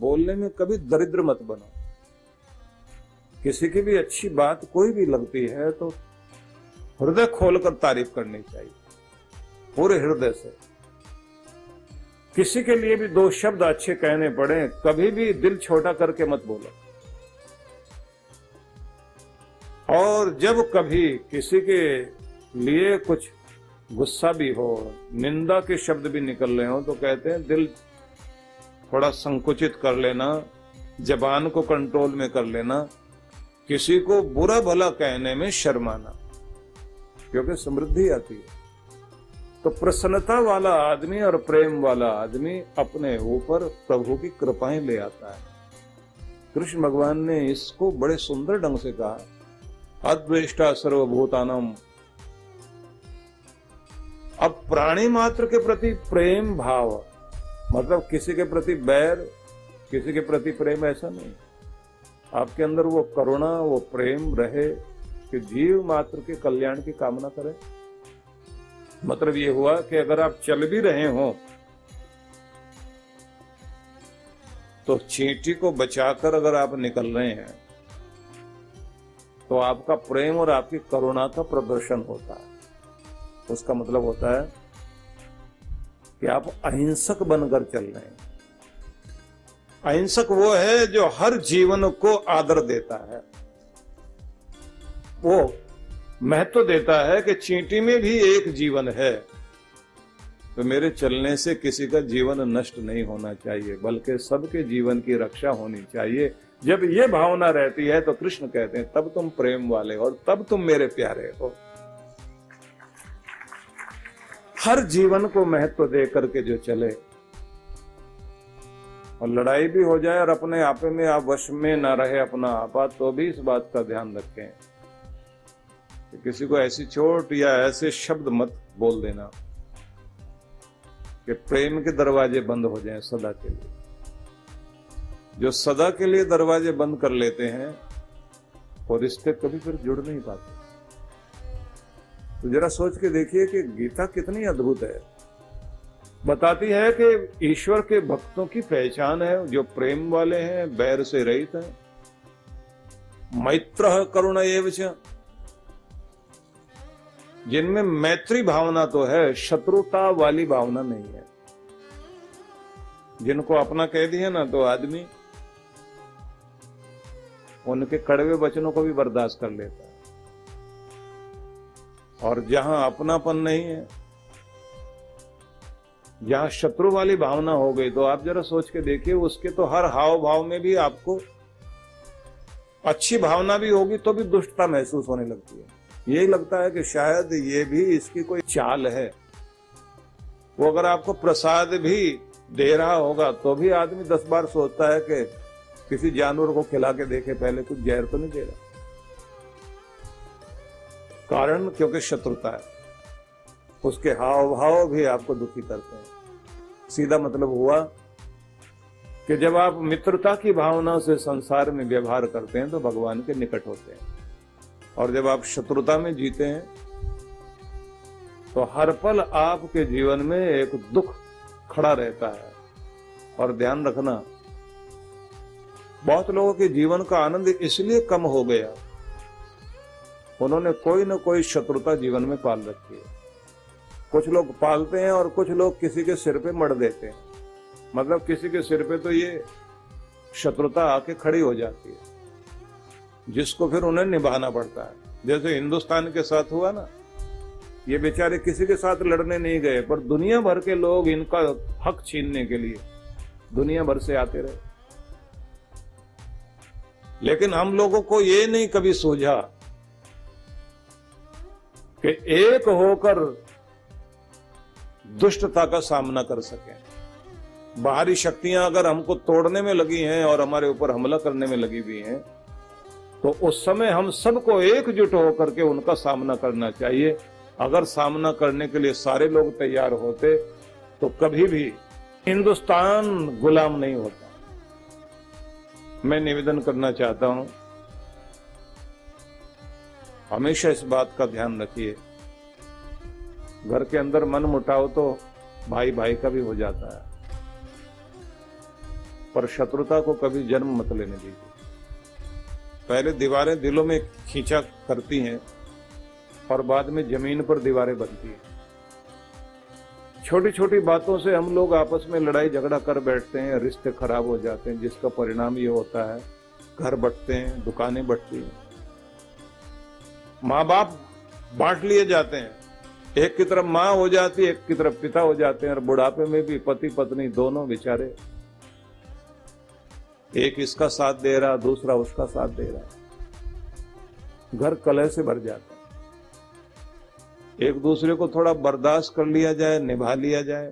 बोलने में कभी दरिद्र मत बनो। किसी की भी अच्छी बात कोई भी लगती है तो हृदय खोलकर तारीफ़ करनी चाहिए, पूरे हृदय से। किसी के लिए भी दो शब्द अच्छे कहने पड़े, कभी भी दिल छोटा करके मत बोलो। और जब कभी किसी के लिए कुछ गुस्सा भी हो, निंदा के शब्द भी निकल रहे हो तो कहते हैं, दिल थोड़ा संकुचित कर लेना, जबान को कंट्रोल में कर लेना, किसी को बुरा भला कहने में शर्माना, क्योंकि समृद्धि आती है। तो प्रसन्नता वाला आदमी और प्रेम वाला आदमी अपने ऊपर प्रभु की कृपाएँ ले आता है। कृष्ण भगवान ने इसको बड़े सुंदर ढंग से कहा, अद्वेष्टा सर्वभूतानम। अब प्राणी मात्र के प्रति प्रेम भाव मतलब किसी के प्रति बैर, किसी के प्रति प्रेम ऐसा नहीं। आपके अंदर वो करुणा, वो प्रेम रहे कि जीव मात्र के कल्याण की कामना करे। मतलब ये हुआ कि अगर आप चल भी रहे हो तो चींटी को बचाकर अगर आप निकल रहे हैं तो आपका प्रेम और आपकी करुणा का प्रदर्शन होता है। उसका मतलब होता है कि आप अहिंसक बनकर चल रहे हैं। अहिंसक वो है जो हर जीवन को आदर देता है। वो महत्व देता है कि चींटी में भी एक जीवन है। तो मेरे चलने से किसी का जीवन नष्ट नहीं होना चाहिए, बल्कि सबके जीवन की रक्षा होनी चाहिए। जब ये भावना रहती है तो कृष्ण कहते हैं, तब तुम प्रेम वाले और तब तुम मेरे प्यारे हो। हर जीवन को महत्व दे करके जो चले। और लड़ाई भी हो जाए और अपने आपे में आप वश में ना रहे अपना आपा तो भी इस बात का ध्यान रखें। कि किसी को ऐसी चोट या ऐसे शब्द मत बोल देना कि प्रेम के दरवाजे बंद हो जाएँ सदा के लिए। जो सदा के लिए दरवाजे बंद कर लेते हैं, वो रिश्ते कभी फिर जुड़ नहीं पाते। तो जरा सोच के देखिए कि गीता कितनी अद्भुत है। बताती है कि ईश्वर के भक्तों की पहचान है, जो प्रेम वाले हैं, बैर से रहित हैं। मैत्र करुण एवं जिनमें मैत्री भावना तो है, शत्रुता वाली भावना नहीं है। जिनको अपना कह दिया ना तो आदमी उनके कड़वे वचनों को भी बर्दाश्त कर लेता है। और जहाँ अपनापन नहीं है, जहाँ शत्रु वाली भावना हो गई तो आप जरा सोच के देखिए, उसके तो हर हाव भाव में भी आपको अच्छी भावना भी होगी तो भी दुष्टता महसूस होने लगती है। यही लगता है कि शायद ये भी इसकी कोई चाल है। वो अगर आपको प्रसाद भी दे रहा होगा तो भी आदमी दस बार सोचता है कि किसी जानवर को खिला के देखे, पहले कुछ जहर तो नहीं दे रहा। कारण क्योंकि शत्रुता है। उसके हाव भाव भी आपको दुखी करते हैं। सीधा मतलब हुआ कि जब आप मित्रता की भावना से संसार में व्यवहार करते हैं तो भगवान के निकट होते हैं। और जब आप शत्रुता में जीते हैं तो हर पल आपके जीवन में एक दुख खड़ा रहता है। और ध्यान रखना, बहुत लोगों के जीवन का आनंद इसलिए कम हो गया उन्होंने कोई ना कोई शत्रुता जीवन में पाल रखी है। कुछ लोग पालते हैं और कुछ लोग किसी के सिर पे मर देते हैं। मतलब किसी के सिर पे तो ये शत्रुता आके खड़ी हो जाती है। जिसको फिर उन्हें निभाना पड़ता है। जैसे हिंदुस्तान के साथ हुआ ना, ये बेचारे किसी के साथ लड़ने नहीं गए, पर दुनिया भर के लोग इनका हक छीनने के लिए दुनिया भर से आते रहे। लेकिन हम लोगों को ये नहीं कभी सोझा कि एक होकर दुष्टता का सामना कर सके। बाहरी शक्तियाँ अगर हमको तोड़ने में लगी हैं और हमारे ऊपर हमला करने में लगी हुई हैं तो उस समय हम सबको एकजुट होकर के उनका सामना करना चाहिए। अगर सामना करने के लिए सारे लोग तैयार होते तो कभी भी हिंदुस्तान गुलाम नहीं होता। मैं निवेदन करना चाहता हूँ हमेशा इस बात का ध्यान रखिए। घर के अंदर मन मुटाव तो भाई भाई का भी हो जाता है। पर शत्रुता को कभी जन्म मत लेने दीजिए। पहले दीवारें दिलों में खींचा करती हैं और बाद में ज़मीन पर दीवारें बनती हैं। छोटी छोटी बातों से हम लोग आपस में लड़ाई झगड़ा कर बैठते हैं, रिश्ते खराब हो जाते हैं, जिसका परिणाम ये होता है, घर बटते हैं, दुकानें बटती हैं। माँ बाप बांट लिए जाते हैं। एक की तरफ़ माँ हो जाती है, एक की तरफ़ पिता हो जाते हैं और बुढ़ापे में भी पति पत्नी दोनों बेचारे एक इसका साथ दे रहा, दूसरा उसका साथ दे रहा। घर कलह से भर जाता है। एक दूसरे को थोड़ा बर्दाश्त कर लिया जाए, निभा लिया जाए।